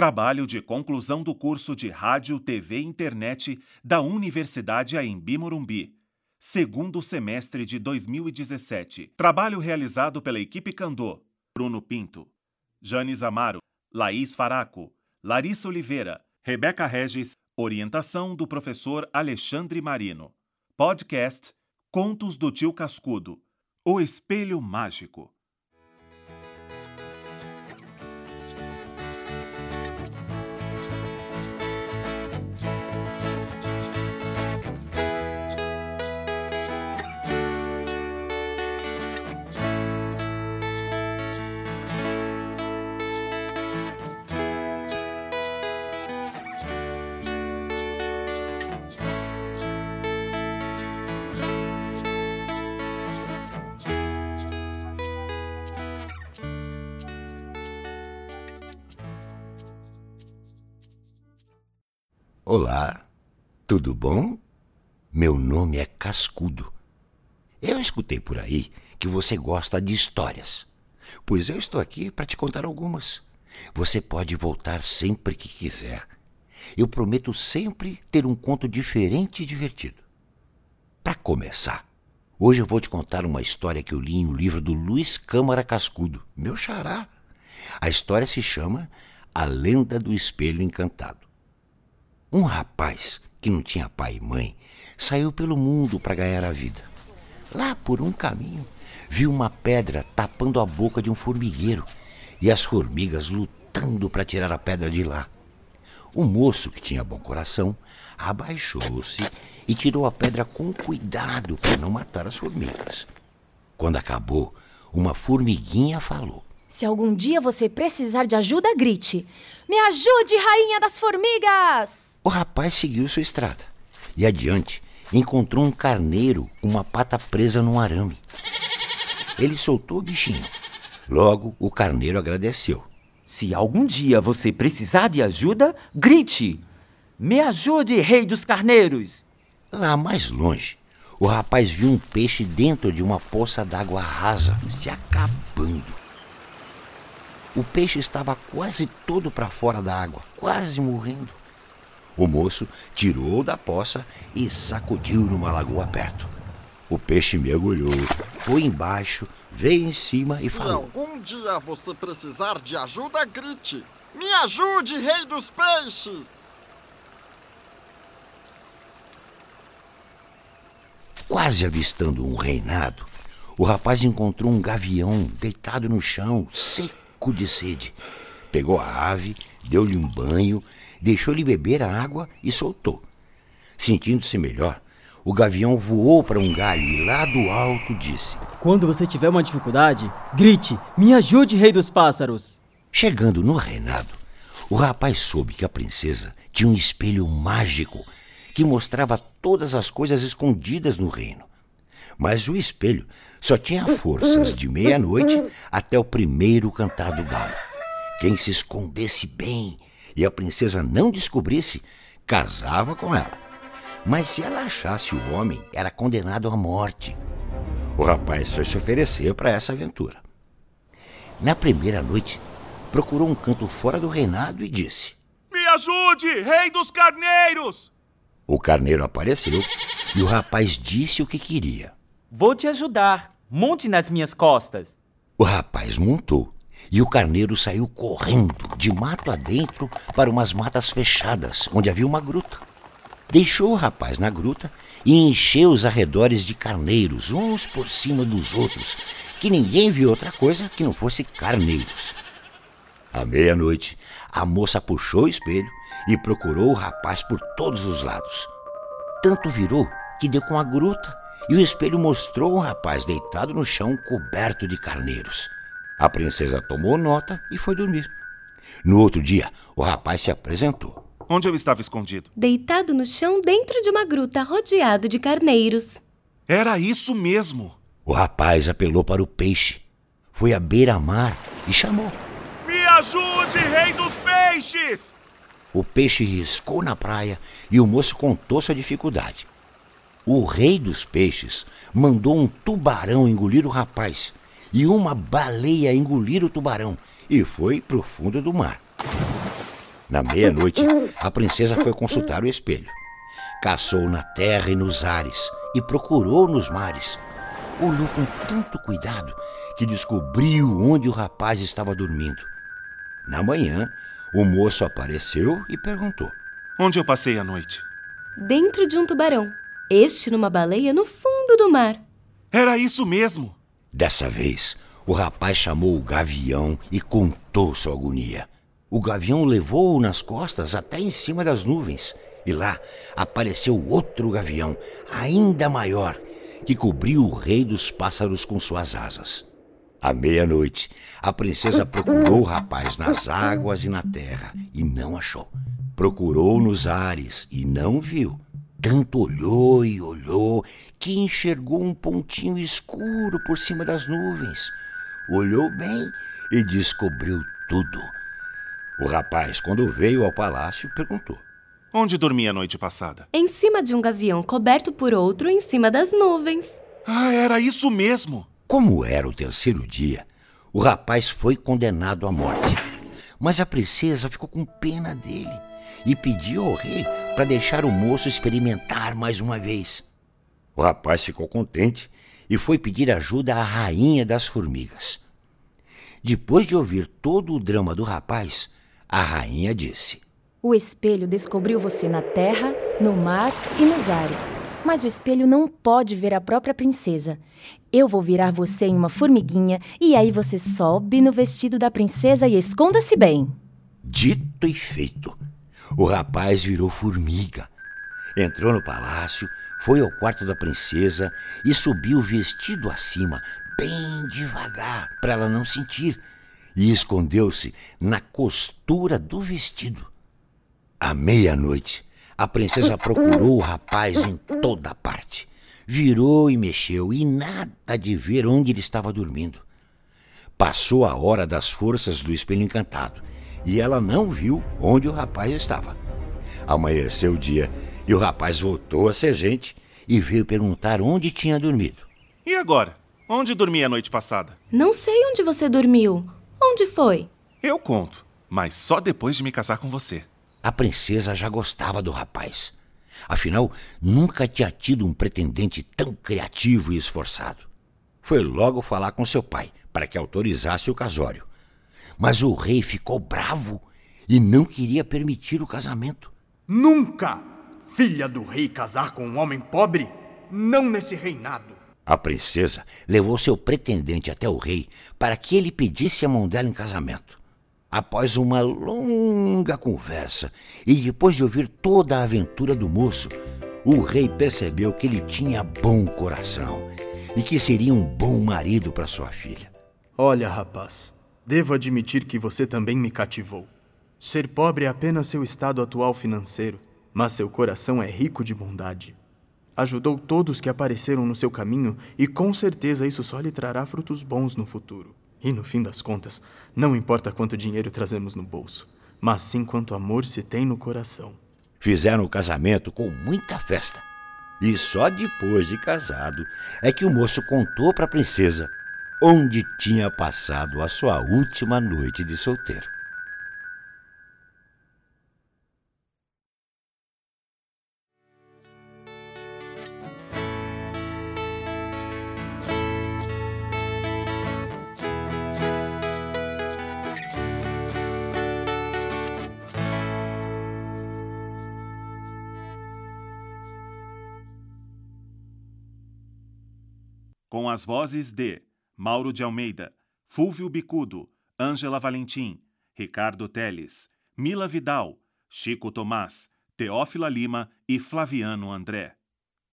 Trabalho de conclusão do curso de Rádio, TV e Internet da Universidade Aembi Morumbi. Segundo semestre de 2017. Trabalho realizado pela equipe Candô. Bruno Pinto, Janes Amaro, Laís Faraco, Larissa Oliveira, Rebeca Regis, orientação do professor Alexandre Marino. Podcast Contos do Tio Cascudo. O Espelho Mágico. Olá, tudo bom? Meu nome é Cascudo. Eu escutei por aí que você gosta de histórias, pois eu estou aqui para te contar algumas. Você pode voltar sempre que quiser. Eu prometo sempre ter um conto diferente e divertido. Para começar, hoje eu vou te contar uma história que eu li em um livro do Luiz Câmara Cascudo, meu xará. A história se chama A Lenda do Espelho Encantado. Um rapaz que não tinha pai e mãe saiu pelo mundo para ganhar a vida. Lá por um caminho, viu uma pedra tapando a boca de um formigueiro e as formigas lutando para tirar a pedra de lá. O moço, que tinha bom coração, abaixou-se e tirou a pedra com cuidado para não matar as formigas. Quando acabou, uma formiguinha falou: Se algum dia você precisar de ajuda, grite: Me ajude, rainha das formigas! O rapaz seguiu sua estrada e adiante encontrou um carneiro com uma pata presa num arame. Ele soltou o bichinho. Logo, o carneiro agradeceu. Se algum dia você precisar de ajuda, grite: Me ajude, rei dos carneiros! Lá mais longe, o rapaz viu um peixe dentro de uma poça d'água rasa, se acabando. O peixe estava quase todo para fora da água, quase morrendo. O moço tirou da poça e sacudiu numa lagoa perto. O peixe mergulhou, foi embaixo, veio em cima Se e falou: Se algum dia você precisar de ajuda, grite: Me ajude, rei dos peixes! Quase avistando um reinado, o rapaz encontrou um gavião deitado no chão, seco de sede. Pegou a ave, deu-lhe um banho deixou-lhe beber a água e soltou. Sentindo-se melhor, o gavião voou para um galho e lá do alto disse: Quando você tiver uma dificuldade, grite: Me ajude, rei dos pássaros! Chegando no reinado, o rapaz soube que a princesa tinha um espelho mágico que mostrava todas as coisas escondidas no reino. Mas o espelho só tinha forças de meia-noite até o primeiro cantar do galo. Quem se escondesse bem e a princesa não descobrisse, casava com ela. Mas se ela achasse o homem, era condenado à morte. O rapaz só se ofereceu para essa aventura. Na primeira noite, procurou um canto fora do reinado e disse: Me ajude, rei dos carneiros! O carneiro apareceu e o rapaz disse o que queria. Vou te ajudar. Monte nas minhas costas. O rapaz montou e o carneiro saiu correndo, de mato adentro, para umas matas fechadas, onde havia uma gruta. Deixou o rapaz na gruta e encheu os arredores de carneiros, uns por cima dos outros, que ninguém viu outra coisa que não fosse carneiros. À meia-noite, a moça puxou o espelho e procurou o rapaz por todos os lados. Tanto virou que deu com a gruta e o espelho mostrou o rapaz deitado no chão coberto de carneiros. A princesa tomou nota e foi dormir. No outro dia, o rapaz se apresentou. Onde eu estava escondido? Deitado no chão dentro de uma gruta rodeado de carneiros. Era isso mesmo. O rapaz apelou para o peixe. Foi à beira-mar e chamou. Me ajude, rei dos peixes! O peixe riscou na praia e o moço contou sua dificuldade. O rei dos peixes mandou um tubarão engolir o rapaz e uma baleia engolir o tubarão e foi para o fundo do mar. Na meia-noite, a princesa foi consultar o espelho. Caçou na terra e nos ares e procurou nos mares. Olhou com tanto cuidado que descobriu onde o rapaz estava dormindo. Na manhã, o moço apareceu e perguntou: Onde eu passei a noite? Dentro de um tubarão. Este numa baleia no fundo do mar. Era isso mesmo. Dessa vez, o rapaz chamou o gavião e contou sua agonia. O gavião levou-o nas costas até em cima das nuvens. E lá apareceu outro gavião, ainda maior, que cobriu o rei dos pássaros com suas asas. À meia-noite, a princesa procurou o rapaz nas águas e na terra e não achou. Procurou nos ares e não viu. Tanto olhou e olhou que enxergou um pontinho escuro por cima das nuvens. Olhou bem e descobriu tudo. O rapaz, quando veio ao palácio, perguntou: Onde dormi a noite passada? Em cima de um gavião coberto por outro em cima das nuvens. Ah, era isso mesmo. Como era o terceiro dia, o rapaz foi condenado à morte. Mas a princesa ficou com pena dele e pediu ao rei para deixar o moço experimentar mais uma vez. O rapaz ficou contente e foi pedir ajuda à rainha das formigas. Depois de ouvir todo o drama do rapaz, a rainha disse: O espelho descobriu você na terra, no mar e nos ares. Mas o espelho não pode ver a própria princesa. Eu vou virar você em uma formiguinha e aí você sobe no vestido da princesa e esconda-se bem. Dito e feito. O rapaz virou formiga. Entrou no palácio, foi ao quarto da princesa e subiu o vestido acima, bem devagar, para ela não sentir e escondeu-se na costura do vestido. À meia-noite, a princesa procurou o rapaz em toda parte. Virou e mexeu e nada de ver onde ele estava dormindo. Passou a hora das forças do espelho encantado e ela não viu onde o rapaz estava. Amanheceu o dia e o rapaz voltou a ser gente e veio perguntar onde tinha dormido. E agora? Onde dormi a noite passada? Não sei onde você dormiu. Onde foi? Eu conto, mas só depois de me casar com você. A princesa já gostava do rapaz. Afinal, nunca tinha tido um pretendente tão criativo e esforçado. Foi logo falar com seu pai para que autorizasse o casório. Mas o rei ficou bravo e não queria permitir o casamento. Nunca! Filha do rei casar com um homem pobre? Não nesse reinado. A princesa levou seu pretendente até o rei para que ele pedisse a mão dela em casamento. Após uma longa conversa e depois de ouvir toda a aventura do moço, o rei percebeu que ele tinha bom coração e que seria um bom marido para sua filha. Olha, rapaz, devo admitir que você também me cativou. Ser pobre é apenas seu estado atual financeiro, mas seu coração é rico de bondade ajudou todos que apareceram no seu caminho e com certeza isso só lhe trará frutos bons no futuro. E no fim das contas, não importa quanto dinheiro trazemos no bolso, mas sim quanto amor se tem no coração. Fizeram o casamento com muita festa. E só depois de casado é que o moço contou para a princesa onde tinha passado a sua última noite de solteiro. Com as vozes de Mauro de Almeida, Fúvio Bicudo, Ângela Valentim, Ricardo Teles, Mila Vidal, Chico Tomás, Teófila Lima e Flaviano André.